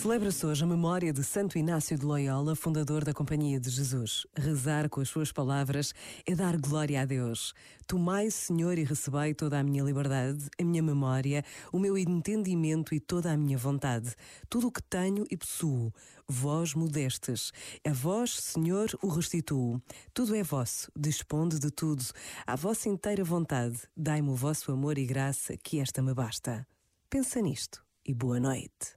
Celebra-se hoje a memória de Santo Inácio de Loyola, fundador da Companhia de Jesus. Rezar com as suas palavras é dar glória a Deus. Tomai, Senhor, e recebei toda a minha liberdade, a minha memória, o meu entendimento e toda a minha vontade, tudo o que tenho e possuo. Vós modestes. A vós, Senhor, o restituo. Tudo é vosso, disponde de tudo. À vossa inteira vontade, dai-me o vosso amor e graça, que esta me basta. Pensa nisto e boa noite.